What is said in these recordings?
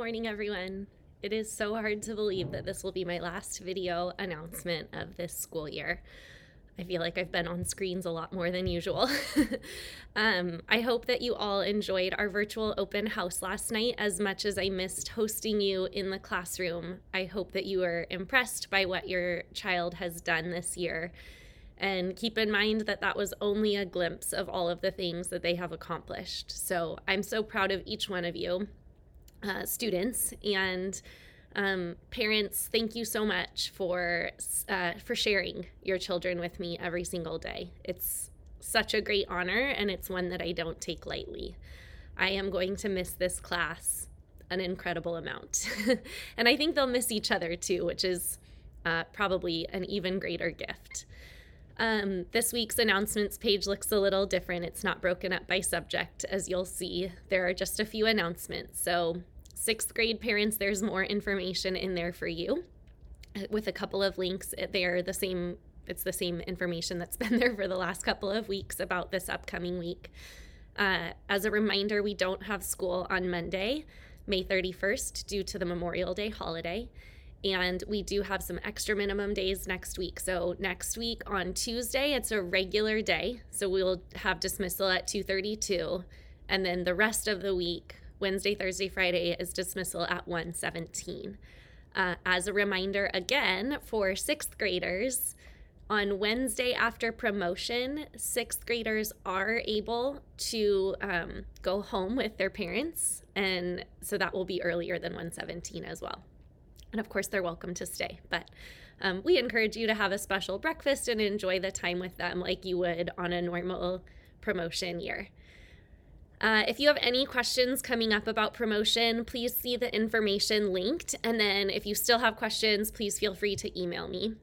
morning, everyone. It is so hard to believe that this will be my last video announcement of this school year. I feel like I've been on screens a lot more than usual. um, I hope that you all enjoyed our virtual open house last night as much as I missed hosting you in the classroom. I hope that you were impressed by what your child has done this year. And keep in mind that that was only a glimpse of all of the things that they have accomplished. So I'm so proud of each one of you uh, students and um, parents thank you so much for uh, for sharing your children with me every single day it's such a great honor and it's one that i don't take lightly i am going to miss this class an incredible amount and i think they'll miss each other too which is uh, probably an even greater gift um, this week's announcements page looks a little different. It's not broken up by subject, as you'll see. There are just a few announcements. So, sixth grade parents, there's more information in there for you uh, with a couple of links. They're the same, it's the same information that's been there for the last couple of weeks about this upcoming week. Uh, as a reminder, we don't have school on Monday, May 31st, due to the Memorial Day holiday. And we do have some extra minimum days next week. So next week on Tuesday, it's a regular day. So we'll have dismissal at 2:32, and then the rest of the week, Wednesday, Thursday, Friday, is dismissal at 1:17. Uh, as a reminder, again for sixth graders, on Wednesday after promotion, sixth graders are able to um, go home with their parents, and so that will be earlier than 117 as well. And of course, they're welcome to stay. But um, we encourage you to have a special breakfast and enjoy the time with them like you would on a normal promotion year. Uh, if you have any questions coming up about promotion, please see the information linked. And then if you still have questions, please feel free to email me.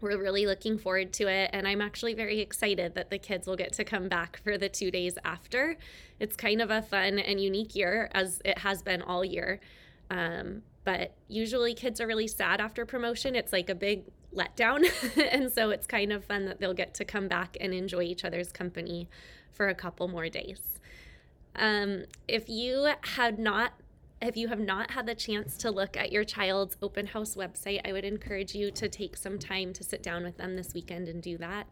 We're really looking forward to it. And I'm actually very excited that the kids will get to come back for the two days after. It's kind of a fun and unique year, as it has been all year. Um, but usually kids are really sad after promotion. It's like a big letdown. and so it's kind of fun that they'll get to come back and enjoy each other's company for a couple more days. Um, if you had not if you have not had the chance to look at your child's open house website, I would encourage you to take some time to sit down with them this weekend and do that.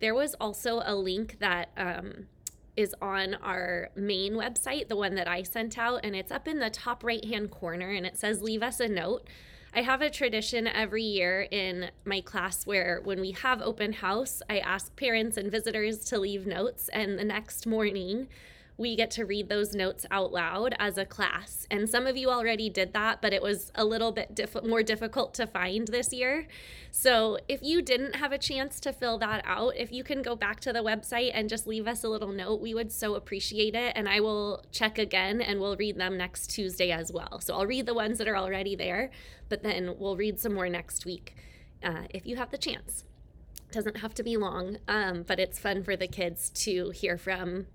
There was also a link that um, is on our main website, the one that I sent out, and it's up in the top right hand corner and it says, Leave us a note. I have a tradition every year in my class where when we have open house, I ask parents and visitors to leave notes, and the next morning, we get to read those notes out loud as a class. And some of you already did that, but it was a little bit diff- more difficult to find this year. So if you didn't have a chance to fill that out, if you can go back to the website and just leave us a little note, we would so appreciate it. And I will check again and we'll read them next Tuesday as well. So I'll read the ones that are already there, but then we'll read some more next week uh, if you have the chance doesn't have to be long, um, but it's fun for the kids to hear from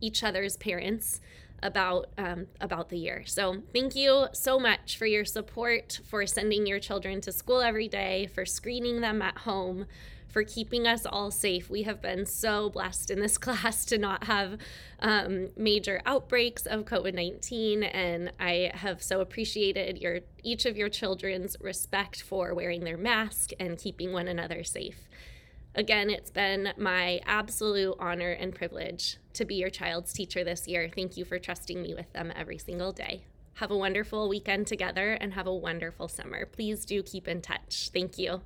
each other's parents about um, about the year. So thank you so much for your support, for sending your children to school every day, for screening them at home, for keeping us all safe. We have been so blessed in this class to not have um, major outbreaks of COVID nineteen, and I have so appreciated your each of your children's respect for wearing their mask and keeping one another safe. Again, it's been my absolute honor and privilege to be your child's teacher this year. Thank you for trusting me with them every single day. Have a wonderful weekend together and have a wonderful summer. Please do keep in touch. Thank you.